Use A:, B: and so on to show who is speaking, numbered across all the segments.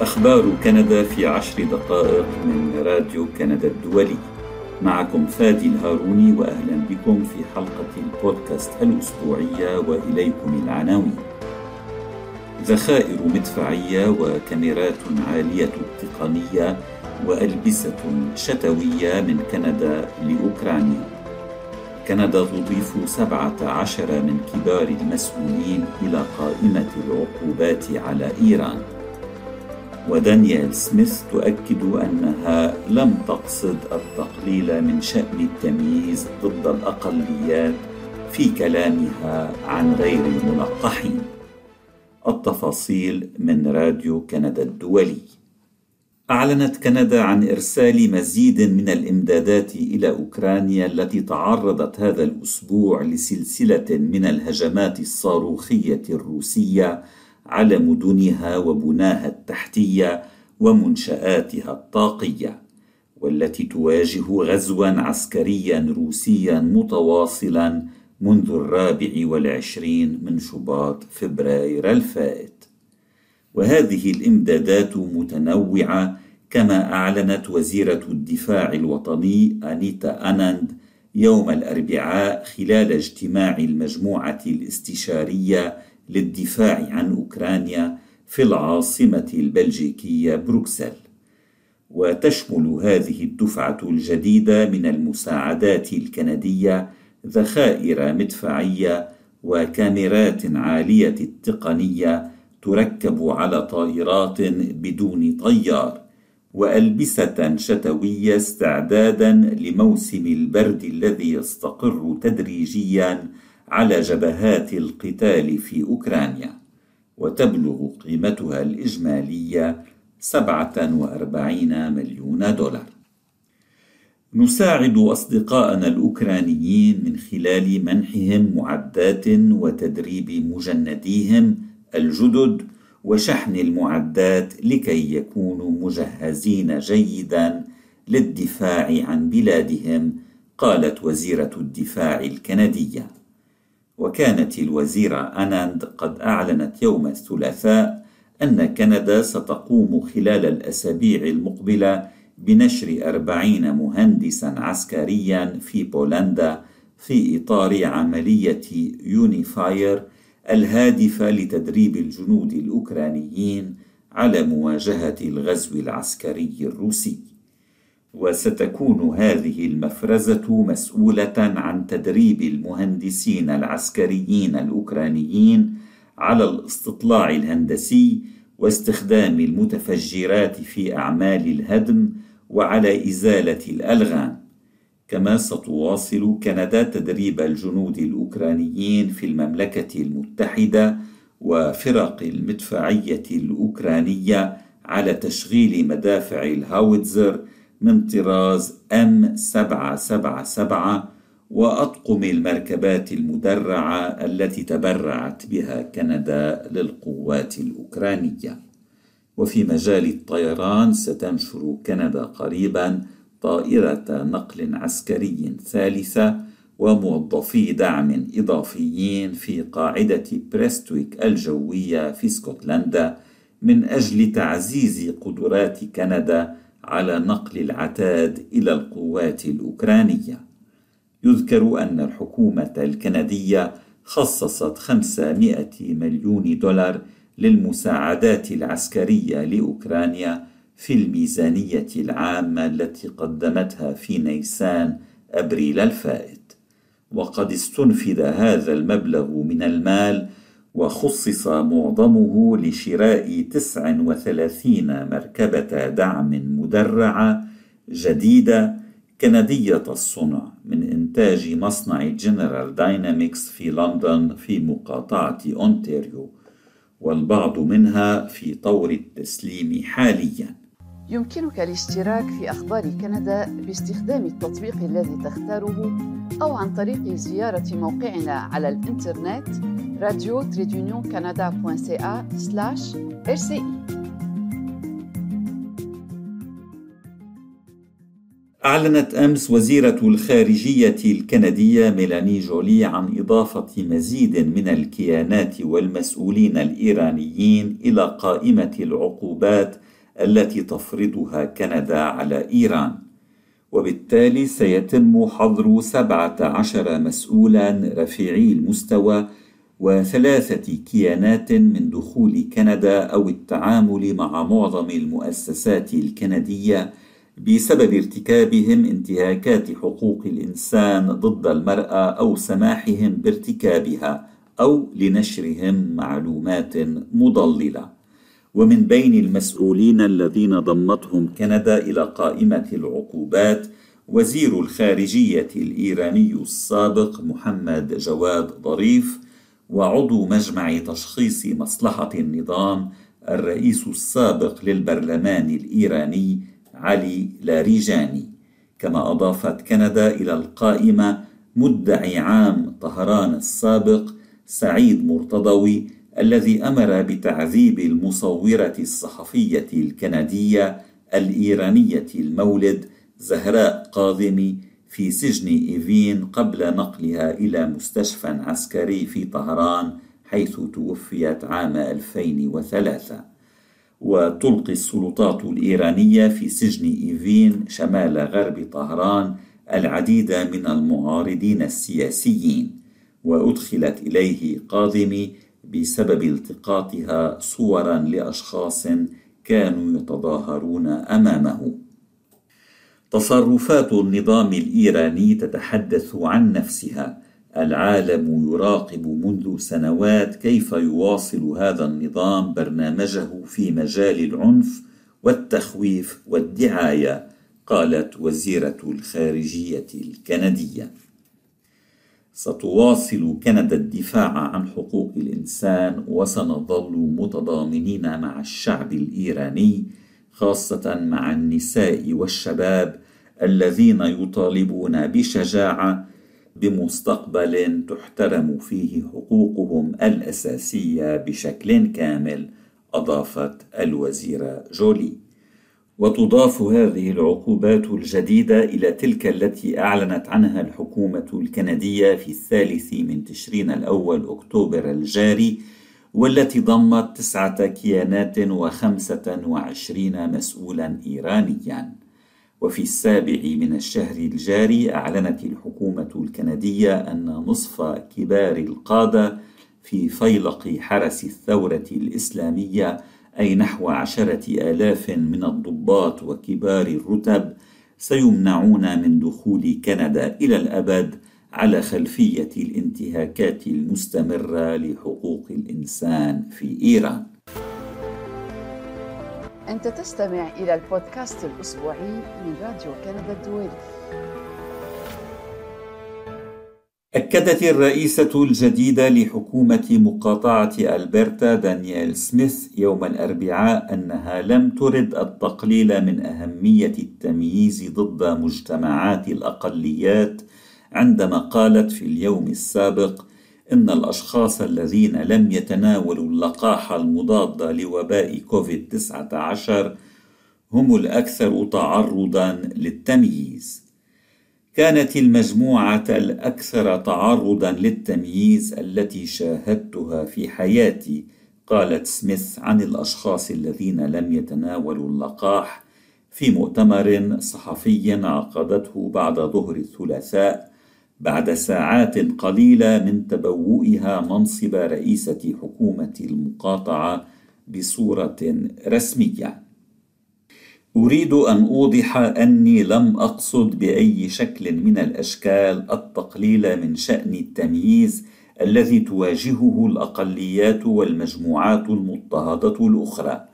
A: أخبار كندا في عشر دقائق من راديو كندا الدولي. معكم فادي الهاروني وأهلا بكم في حلقة البودكاست الأسبوعية وإليكم العناوين. ذخائر مدفعية وكاميرات عالية التقنية وألبسة شتوية من كندا لأوكرانيا. كندا تضيف سبعة عشر من كبار المسؤولين إلى قائمة العقوبات على إيران. ودانيال سميث تؤكد أنها لم تقصد التقليل من شأن التمييز ضد الأقليات في كلامها عن غير الملقحين. التفاصيل من راديو كندا الدولي. أعلنت كندا عن إرسال مزيد من الإمدادات إلى أوكرانيا التي تعرضت هذا الأسبوع لسلسلة من الهجمات الصاروخية الروسية على مدنها وبناها التحتية ومنشآتها الطاقية، والتي تواجه غزوا عسكريا روسيا متواصلا منذ الرابع والعشرين من شباط فبراير الفائت. وهذه الإمدادات متنوعة كما أعلنت وزيرة الدفاع الوطني أنيتا أناند يوم الأربعاء خلال اجتماع المجموعة الاستشارية للدفاع عن أوكرانيا في العاصمة البلجيكية بروكسل. وتشمل هذه الدفعة الجديدة من المساعدات الكندية ذخائر مدفعية وكاميرات عالية التقنية تركب على طائرات بدون طيار وألبسة شتوية استعدادا لموسم البرد الذي يستقر تدريجيا على جبهات القتال في أوكرانيا وتبلغ قيمتها الإجمالية 47 مليون دولار. نساعد اصدقائنا الأوكرانيين من خلال منحهم معدات وتدريب مجنديهم الجدد وشحن المعدات لكي يكونوا مجهزين جيدا للدفاع عن بلادهم قالت وزيرة الدفاع الكندية. وكانت الوزيرة آناند قد أعلنت يوم الثلاثاء أن كندا ستقوم خلال الأسابيع المقبلة بنشر أربعين مهندسا عسكريا في بولندا في إطار عملية يونيفاير الهادفة لتدريب الجنود الأوكرانيين على مواجهة الغزو العسكري الروسي. وستكون هذه المفرزة مسؤولة عن تدريب المهندسين العسكريين الأوكرانيين على الاستطلاع الهندسي واستخدام المتفجرات في أعمال الهدم وعلى إزالة الألغام. كما ستواصل كندا تدريب الجنود الأوكرانيين في المملكة المتحدة وفرق المدفعية الأوكرانية على تشغيل مدافع الهاوتزر من طراز ام 777 وأطقم المركبات المدرعة التي تبرعت بها كندا للقوات الأوكرانية. وفي مجال الطيران ستنشر كندا قريبا طائرة نقل عسكري ثالثة وموظفي دعم إضافيين في قاعدة بريستويك الجوية في اسكتلندا من أجل تعزيز قدرات كندا على نقل العتاد إلى القوات الأوكرانية. يذكر أن الحكومة الكندية خصصت 500 مليون دولار للمساعدات العسكرية لأوكرانيا في الميزانية العامة التي قدمتها في نيسان أبريل الفائت وقد استنفذ هذا المبلغ من المال وخصص معظمه لشراء 39 مركبة دعم مدرعة جديدة كندية الصنع من إنتاج مصنع جنرال داينامكس في لندن في مقاطعة أونتاريو والبعض منها في طور التسليم حالياً.
B: يمكنك الاشتراك في أخبار كندا باستخدام التطبيق الذي تختاره أو عن طريق زيارة موقعنا على الإنترنت راديو
A: رسي أعلنت أمس وزيرة الخارجية الكندية ميلاني جولي عن إضافة مزيد من الكيانات والمسؤولين الإيرانيين إلى قائمة العقوبات التي تفرضها كندا على إيران. وبالتالي سيتم حظر سبعة عشر مسؤولا رفيعي المستوى وثلاثة كيانات من دخول كندا أو التعامل مع معظم المؤسسات الكندية بسبب ارتكابهم انتهاكات حقوق الإنسان ضد المرأة أو سماحهم بارتكابها أو لنشرهم معلومات مضللة. ومن بين المسؤولين الذين ضمتهم كندا إلى قائمة العقوبات وزير الخارجية الإيراني السابق محمد جواد ظريف وعضو مجمع تشخيص مصلحة النظام الرئيس السابق للبرلمان الإيراني علي لاريجاني. كما أضافت كندا إلى القائمة مدعي عام طهران السابق سعيد مرتضوي الذي أمر بتعذيب المصورة الصحفية الكندية الإيرانية المولد زهراء قاضمي في سجن إيفين قبل نقلها إلى مستشفى عسكري في طهران حيث توفيت عام 2003 وتلقي السلطات الإيرانية في سجن إيفين شمال غرب طهران العديد من المعارضين السياسيين. وأدخلت إليه قاضمي بسبب التقاطها صورا لأشخاص كانوا يتظاهرون أمامه. تصرفات النظام الإيراني تتحدث عن نفسها. العالم يراقب منذ سنوات كيف يواصل هذا النظام برنامجه في مجال العنف والتخويف والدعاية قالت وزيرة الخارجية الكندية. ستواصل كندا الدفاع عن حقوق الإنسان وسنظل متضامنين مع الشعب الإيراني خاصة مع النساء والشباب الذين يطالبون بشجاعة بمستقبل تحترم فيه حقوقهم الأساسية بشكل كامل أضافت الوزيرة جولي. وتضاف هذه العقوبات الجديدة إلى تلك التي أعلنت عنها الحكومة الكندية في الثالث من تشرين الأول أكتوبر الجاري والتي ضمت تسعة كيانات وخمسة وعشرين مسؤولا ايرانيا. وفي السابع من الشهر الجاري أعلنت الحكومة الكندية أن نصف كبار القادة في فيلق حرس الثورة الإسلامية أي نحو عشرة آلاف من الضباط وكبار الرتب سيمنعون من دخول كندا إلى الأبد على خلفية الانتهاكات المستمرة لحقوق الإنسان في إيران.
B: أنت تستمع إلى البودكاست الأسبوعي من راديو كندا الدولي.
A: أكدت الرئيسة الجديدة لحكومة مقاطعة ألبرتا دانييل سميث يوم الأربعاء أنها لم ترد التقليل من أهمية التمييز ضد مجتمعات الأقليات عندما قالت في اليوم السابق إن الأشخاص الذين لم يتناولوا اللقاح المضاد لوباء كوفيد 19 هم الأكثر تعرضا للتمييز. كانت المجموعة الأكثر تعرضا للتمييز التي شاهدتها في حياتي، قالت سميث عن الأشخاص الذين لم يتناولوا اللقاح. في مؤتمر صحفي عقدته بعد ظهر الثلاثاء بعد ساعات قليلة من تبوئها منصب رئيسة حكومة المقاطعة بصورة رسمية. أريد أن أوضح أني لم أقصد بأي شكل من الأشكال التقليل من شأن التمييز الذي تواجهه الأقليات والمجموعات المضطهدة الأخرى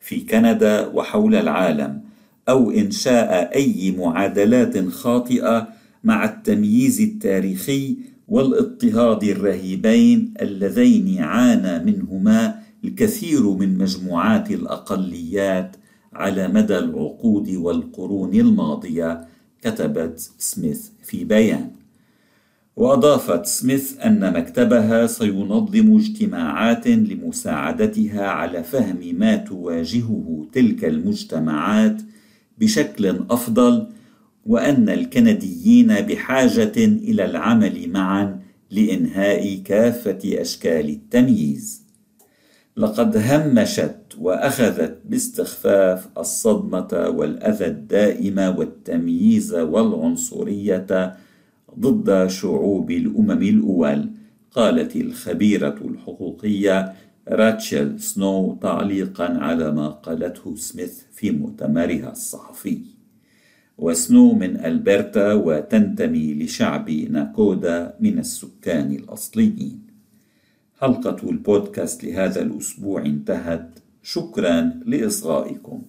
A: في كندا وحول العالم أو انشاء أي معادلات خاطئة مع التمييز التاريخي والاضطهاد الرهيبين اللذين عانى منهما الكثير من مجموعات الأقليات على مدى العقود والقرون الماضية كتبت سميث في بيان وأضافت سميث أن مكتبها سينظم اجتماعات لمساعدتها على فهم ما تواجهه تلك المجتمعات بشكل أفضل وأن الكنديين بحاجة إلى العمل معا لإنهاء كافة أشكال التمييز. لقد همشت وأخذت باستخفاف الصدمة والأذى الدائم والتمييز والعنصرية ضد شعوب الأمم الأول قالت الخبيرة الحقوقية راتشل سنو تعليقا على ما قالته سميث في مؤتمرها الصحفي. وسنو من ألبرتا وتنتمي لشعب ناكودا من السكان الأصليين. حلقة البودكاست لهذا الأسبوع انتهت. شكرا لإصغائكم.